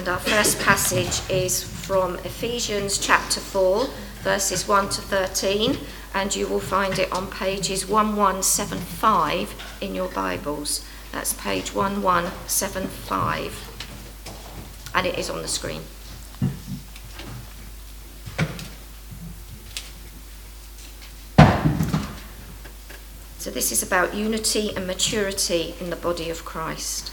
And our first passage is from Ephesians chapter 4, verses 1 to 13, and you will find it on pages 1175 in your Bibles. That's page 1175, and it is on the screen. So, this is about unity and maturity in the body of Christ.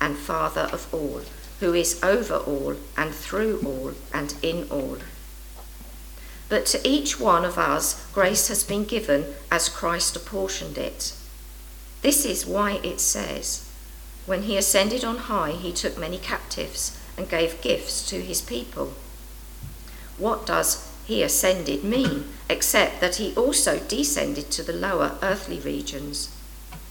and Father of all, who is over all and through all and in all. But to each one of us, grace has been given as Christ apportioned it. This is why it says, When he ascended on high, he took many captives and gave gifts to his people. What does he ascended mean, except that he also descended to the lower earthly regions.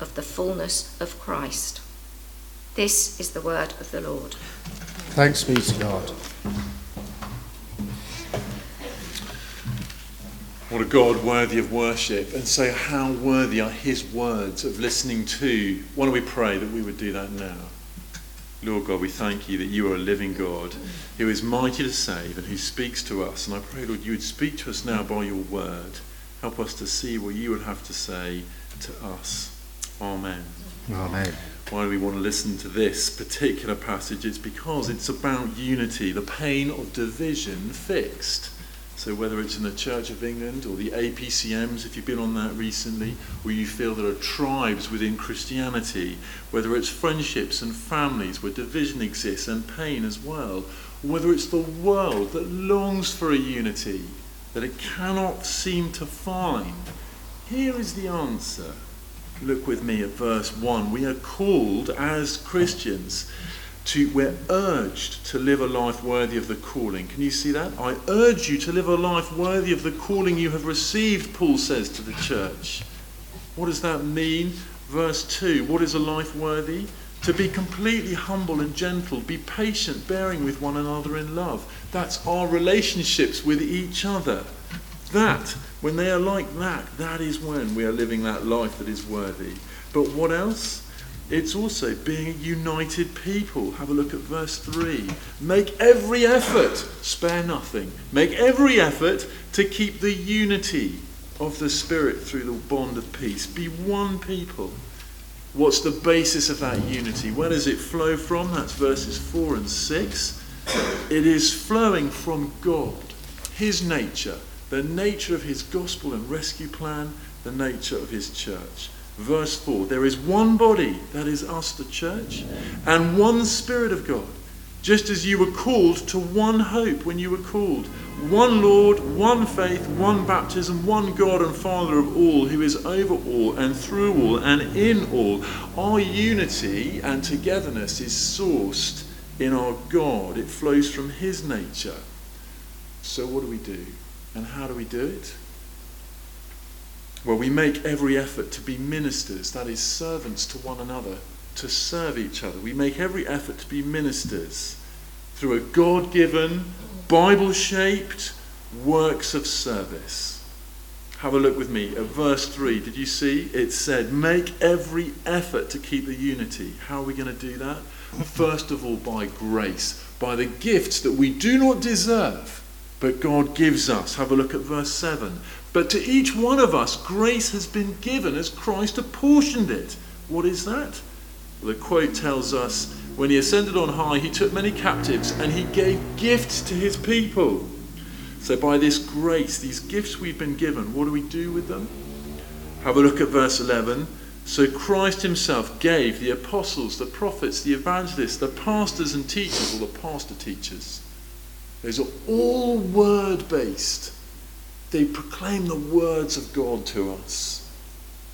of the fullness of Christ. This is the word of the Lord. Thanks be to God. What a God worthy of worship, and so how worthy are his words of listening to. Why don't we pray that we would do that now? Lord God, we thank you that you are a living God who is mighty to save and who speaks to us. And I pray, Lord, you would speak to us now by your word. Help us to see what you would have to say to us. Amen. Amen. Why do we want to listen to this particular passage? It's because it's about unity, the pain of division fixed. So, whether it's in the Church of England or the APCMs, if you've been on that recently, or you feel there are tribes within Christianity, whether it's friendships and families where division exists and pain as well, whether it's the world that longs for a unity that it cannot seem to find, here is the answer. Look with me at verse 1. We are called as Christians to, we're urged to live a life worthy of the calling. Can you see that? I urge you to live a life worthy of the calling you have received, Paul says to the church. What does that mean? Verse 2 What is a life worthy? To be completely humble and gentle, be patient, bearing with one another in love. That's our relationships with each other. That, when they are like that, that is when we are living that life that is worthy. But what else? It's also being a united people. Have a look at verse 3. Make every effort, spare nothing. Make every effort to keep the unity of the Spirit through the bond of peace. Be one people. What's the basis of that unity? Where does it flow from? That's verses 4 and 6. It is flowing from God, His nature, the nature of His gospel and rescue plan, the nature of His church. Verse 4 There is one body, that is us, the church, and one Spirit of God, just as you were called to one hope when you were called. One Lord, one faith, one baptism, one God and Father of all, who is over all and through all and in all. Our unity and togetherness is sourced in our God, it flows from His nature. So, what do we do? And how do we do it? Well, we make every effort to be ministers, that is, servants to one another, to serve each other. We make every effort to be ministers through a God given, Bible shaped works of service. Have a look with me at verse 3. Did you see? It said, Make every effort to keep the unity. How are we going to do that? First of all, by grace, by the gifts that we do not deserve, but God gives us. Have a look at verse 7. But to each one of us, grace has been given as Christ apportioned it. What is that? Well, the quote tells us when he ascended on high, he took many captives and he gave gifts to his people. So, by this grace, these gifts we've been given, what do we do with them? Have a look at verse 11. So, Christ himself gave the apostles, the prophets, the evangelists, the pastors and teachers, or the pastor teachers. Those are all word based. They proclaim the words of God to us.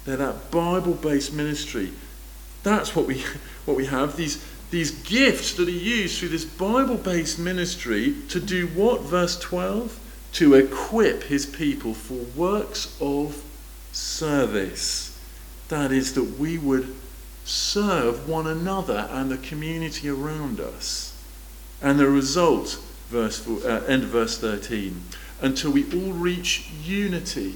They're that Bible based ministry. That's what we, what we have. These, these gifts that are used through this Bible based ministry to do what? Verse 12? To equip his people for works of service. That is, that we would serve one another and the community around us. And the result, verse, uh, end of verse 13, until we all reach unity.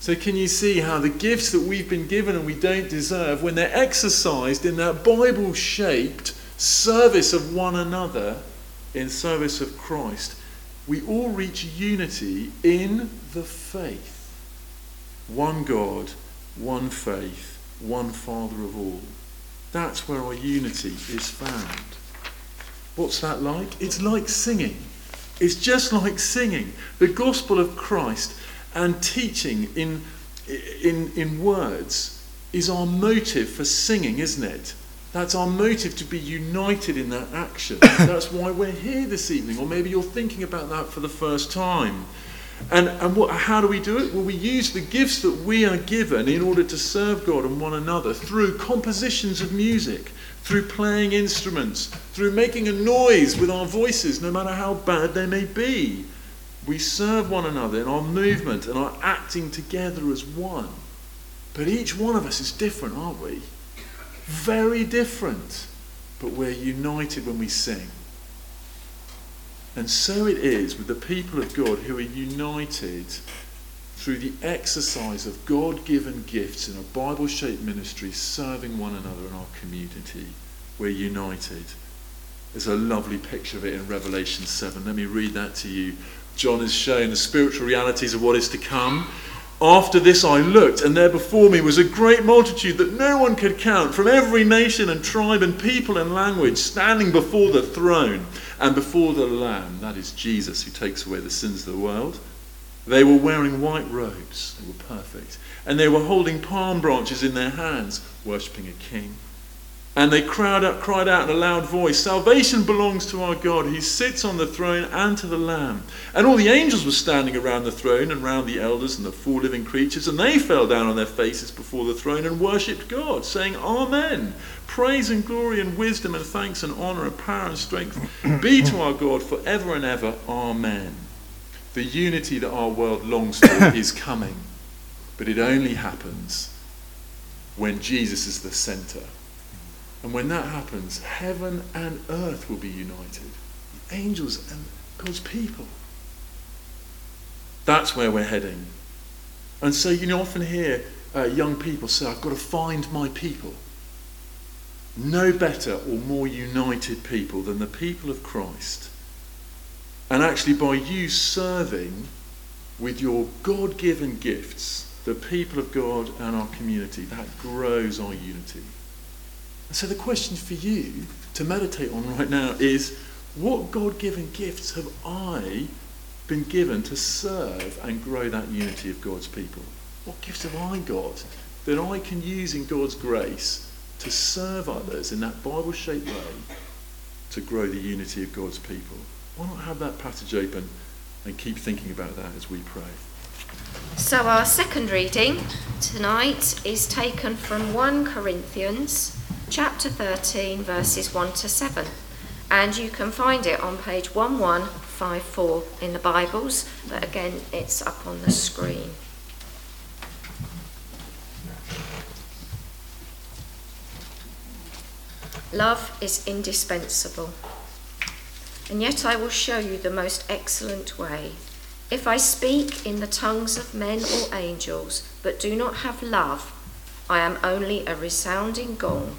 So, can you see how the gifts that we've been given and we don't deserve, when they're exercised in that Bible shaped service of one another, in service of Christ, we all reach unity in the faith. One God, one faith, one Father of all. That's where our unity is found. What's that like? It's like singing. It's just like singing the gospel of Christ and teaching in, in, in words is our motive for singing, isn't it? That's our motive to be united in that action. That's why we're here this evening, or maybe you're thinking about that for the first time. And, and what, how do we do it? Well, we use the gifts that we are given in order to serve God and one another through compositions of music, through playing instruments, through making a noise with our voices, no matter how bad they may be. We serve one another in our movement and our acting together as one. But each one of us is different, aren't we? Very different. But we're united when we sing. And so it is with the people of God who are united through the exercise of God given gifts in a Bible shaped ministry, serving one another in our community. We're united. There's a lovely picture of it in Revelation 7. Let me read that to you. John is showing the spiritual realities of what is to come. After this I looked, and there before me was a great multitude that no one could count, from every nation and tribe and people and language, standing before the throne and before the Lamb. That is Jesus who takes away the sins of the world. They were wearing white robes, they were perfect, and they were holding palm branches in their hands, worshipping a king. And they cried out, cried out in a loud voice, Salvation belongs to our God who sits on the throne and to the Lamb. And all the angels were standing around the throne and round the elders and the four living creatures, and they fell down on their faces before the throne and worshipped God, saying, Amen. Praise and glory and wisdom and thanks and honour and power and strength be to our God forever and ever. Amen. The unity that our world longs for is coming, but it only happens when Jesus is the centre. And when that happens, heaven and earth will be united. The angels and God's people. That's where we're heading. And so you often hear uh, young people say, I've got to find my people. No better or more united people than the people of Christ and actually, by you serving with your God given gifts, the people of God and our community, that grows our unity. So, the question for you to meditate on right now is what God given gifts have I been given to serve and grow that unity of God's people? What gifts have I got that I can use in God's grace to serve others in that Bible shaped way to grow the unity of God's people? Why not have that passage open and keep thinking about that as we pray? So, our second reading tonight is taken from 1 Corinthians chapter 13, verses 1 to 7. And you can find it on page 1154 in the Bibles, but again, it's up on the screen. Love is indispensable. And yet I will show you the most excellent way. If I speak in the tongues of men or angels, but do not have love, I am only a resounding gong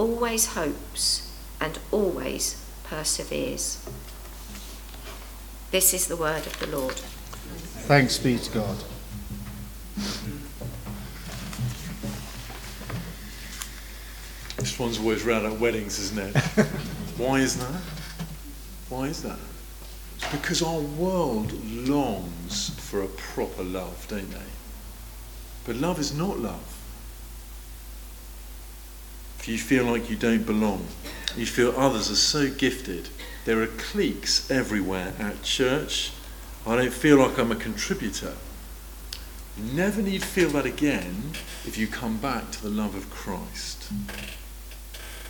always hopes, and always perseveres. This is the word of the Lord. Thanks be to God. This one's always round at weddings, isn't it? Why is that? Why is that? It's because our world longs for a proper love, don't they? But love is not love. You feel like you don't belong, you feel others are so gifted, there are cliques everywhere at church. I don't feel like I'm a contributor. You never need feel that again if you come back to the love of Christ.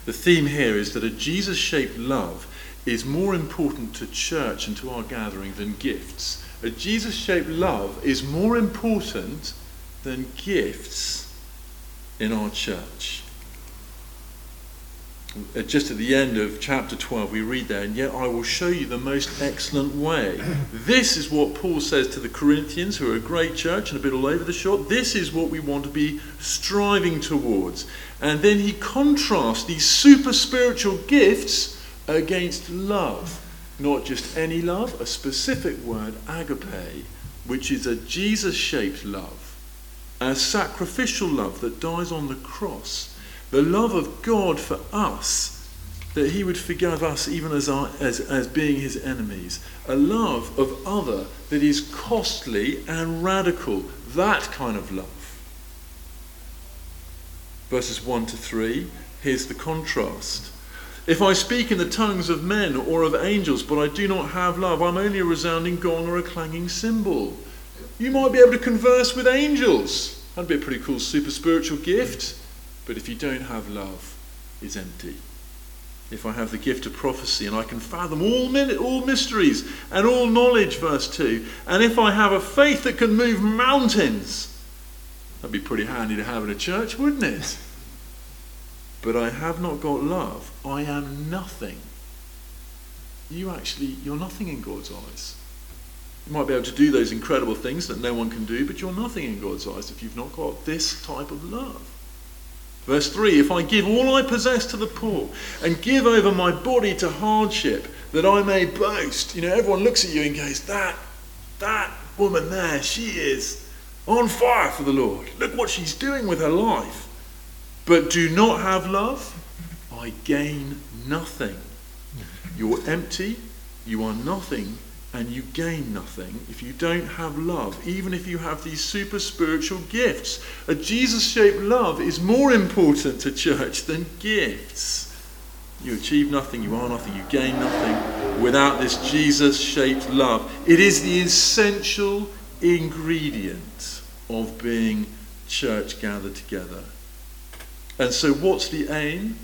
The theme here is that a Jesus shaped love is more important to church and to our gathering than gifts. A Jesus shaped love is more important than gifts in our church. Just at the end of chapter 12, we read there, and yet I will show you the most excellent way. This is what Paul says to the Corinthians, who are a great church and a bit all over the shop. This is what we want to be striving towards. And then he contrasts these super spiritual gifts against love. Not just any love, a specific word, agape, which is a Jesus shaped love, a sacrificial love that dies on the cross the love of God for us, that he would forgive us even as, our, as, as being his enemies. A love of other that is costly and radical. That kind of love. Verses 1 to 3, here's the contrast. If I speak in the tongues of men or of angels, but I do not have love, I'm only a resounding gong or a clanging cymbal. You might be able to converse with angels. That'd be a pretty cool super spiritual gift. But if you don't have love, it's empty. If I have the gift of prophecy and I can fathom all, all mysteries and all knowledge, verse 2, and if I have a faith that can move mountains, that'd be pretty handy to have in a church, wouldn't it? But I have not got love. I am nothing. You actually, you're nothing in God's eyes. You might be able to do those incredible things that no one can do, but you're nothing in God's eyes if you've not got this type of love. Verse 3 If I give all I possess to the poor and give over my body to hardship, that I may boast. You know, everyone looks at you and goes, That, that woman there, she is on fire for the Lord. Look what she's doing with her life. But do not have love, I gain nothing. You're empty, you are nothing and you gain nothing if you don't have love, even if you have these super spiritual gifts. A Jesus shaped love is more important to church than gifts. You achieve nothing, you are nothing, you gain nothing without this Jesus shaped love. It is the essential ingredient of being church gathered together. And so, what's the aim?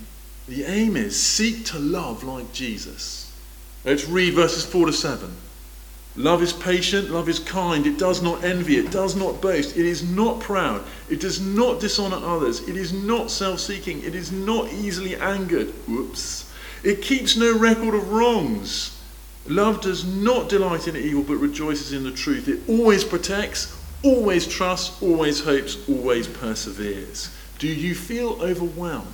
The aim is seek to love like Jesus. Let's read verses 4 to 7. Love is patient, love is kind, it does not envy, it does not boast, it is not proud, it does not dishonor others, it is not self seeking, it is not easily angered. Whoops. It keeps no record of wrongs. Love does not delight in evil but rejoices in the truth. It always protects, always trusts, always hopes, always perseveres. Do you feel overwhelmed?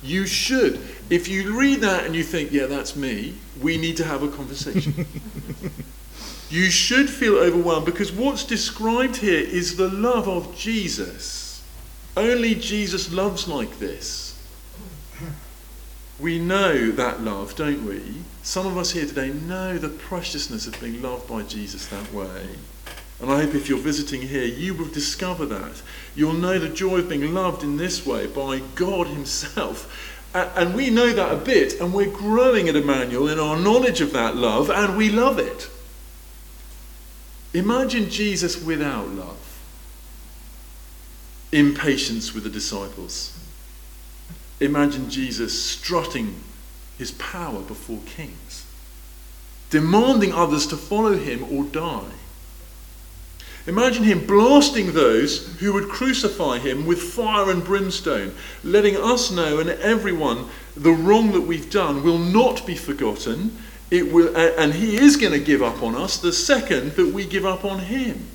You should. If you read that and you think, yeah, that's me, we need to have a conversation. You should feel overwhelmed because what's described here is the love of Jesus. Only Jesus loves like this. We know that love, don't we? Some of us here today know the preciousness of being loved by Jesus that way. And I hope if you're visiting here, you will discover that. You'll know the joy of being loved in this way by God Himself And we know that a bit, and we're growing at Emmanuel in our knowledge of that love, and we love it. Imagine Jesus without love, impatience with the disciples. Imagine Jesus strutting his power before kings, demanding others to follow him or die. Imagine him blasting those who would crucify him with fire and brimstone, letting us know and everyone the wrong that we've done will not be forgotten. It will, and he is going to give up on us the second that we give up on him.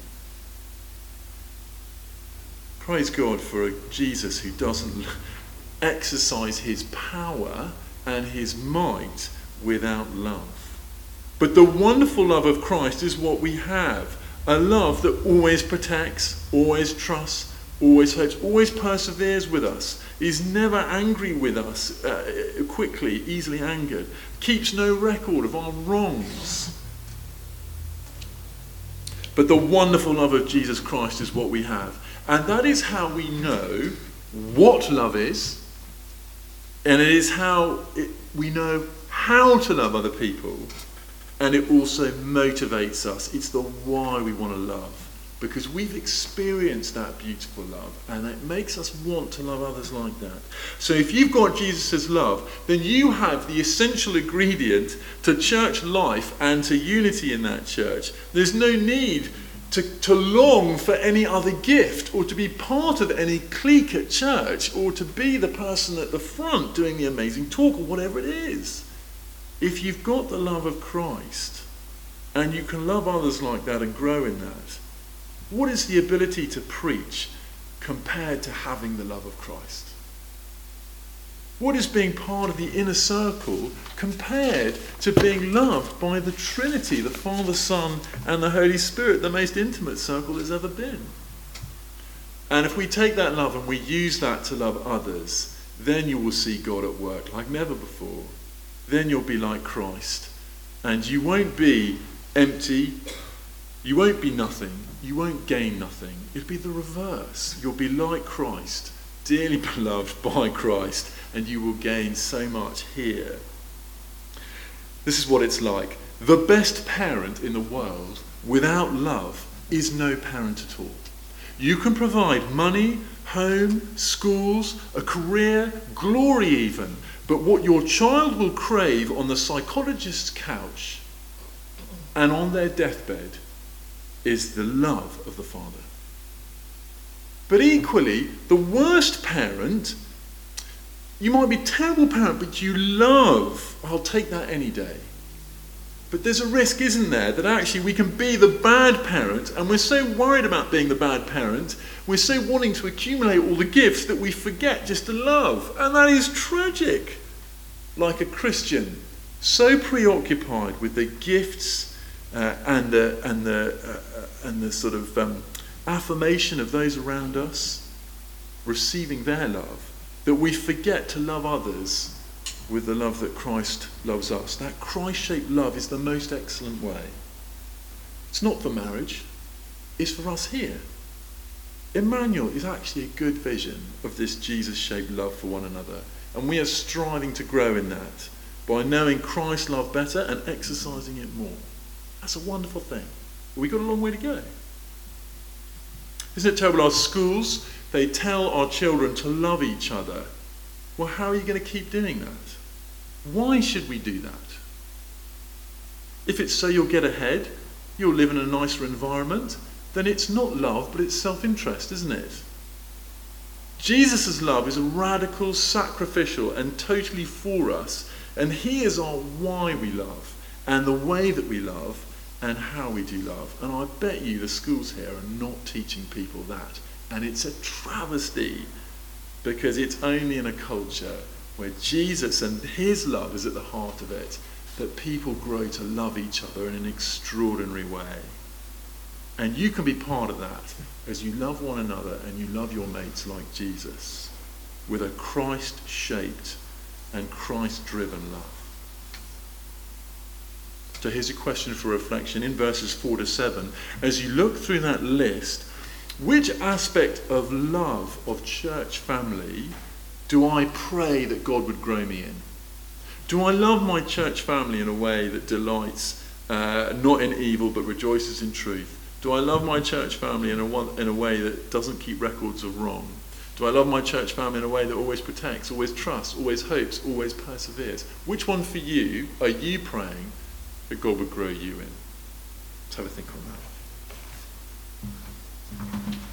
Praise God for a Jesus who doesn't exercise his power and his might without love. But the wonderful love of Christ is what we have a love that always protects, always trusts, always hopes, always perseveres with us, is never angry with us uh, quickly, easily angered, keeps no record of our wrongs. But the wonderful love of Jesus Christ is what we have. And that is how we know what love is, and it is how it, we know how to love other people and it also motivates us. It's the why we want to love. Because we've experienced that beautiful love, and it makes us want to love others like that. So, if you've got Jesus' love, then you have the essential ingredient to church life and to unity in that church. There's no need to, to long for any other gift or to be part of any clique at church or to be the person at the front doing the amazing talk or whatever it is. If you've got the love of Christ and you can love others like that and grow in that, what is the ability to preach compared to having the love of Christ? What is being part of the inner circle compared to being loved by the Trinity, the Father, Son, and the Holy Spirit, the most intimate circle there's ever been? And if we take that love and we use that to love others, then you will see God at work like never before then you'll be like Christ. And you won't be empty, you won't be nothing, you won't gain nothing. It'll be the reverse. You'll be like Christ, dearly beloved by Christ, and you will gain so much here. This is what it's like. The best parent in the world without love is no parent at all. You can provide money, home, schools, a career, glory even, but what your child will crave on the psychologist's couch and on their deathbed is the love of the father. But equally, the worst parent, you might be a terrible parent, but you love, I'll take that any day. But there's a risk, isn't there, that actually we can be the bad parent, and we're so worried about being the bad parent, we're so wanting to accumulate all the gifts that we forget just to love. And that is tragic. Like a Christian, so preoccupied with the gifts uh, and the, and, the, uh, uh, and the sort of um, affirmation of those around us, receiving their love, that we forget to love others with the love that Christ loves us. That Christ shaped love is the most excellent way. It's not for marriage, it's for us here. Emmanuel is actually a good vision of this Jesus shaped love for one another. And we are striving to grow in that by knowing Christ's love better and exercising it more. That's a wonderful thing. We've got a long way to go. Isn't it terrible? Our schools, they tell our children to love each other. Well, how are you going to keep doing that? Why should we do that? If it's so you'll get ahead, you'll live in a nicer environment, then it's not love, but it's self interest, isn't it? Jesus' love is radical, sacrificial, and totally for us. And He is our why we love, and the way that we love, and how we do love. And I bet you the schools here are not teaching people that. And it's a travesty because it's only in a culture where Jesus and his love is at the heart of it, that people grow to love each other in an extraordinary way. And you can be part of that as you love one another and you love your mates like Jesus with a Christ shaped and Christ driven love. So here's a question for reflection in verses 4 to 7. As you look through that list, which aspect of love of church family do I pray that God would grow me in? Do I love my church family in a way that delights uh, not in evil but rejoices in truth? Do I love my church family in a, one, in a way that doesn't keep records of wrong? Do I love my church family in a way that always protects, always trusts, always hopes, always perseveres? Which one for you are you praying that God would grow you in? Let's have a think on that.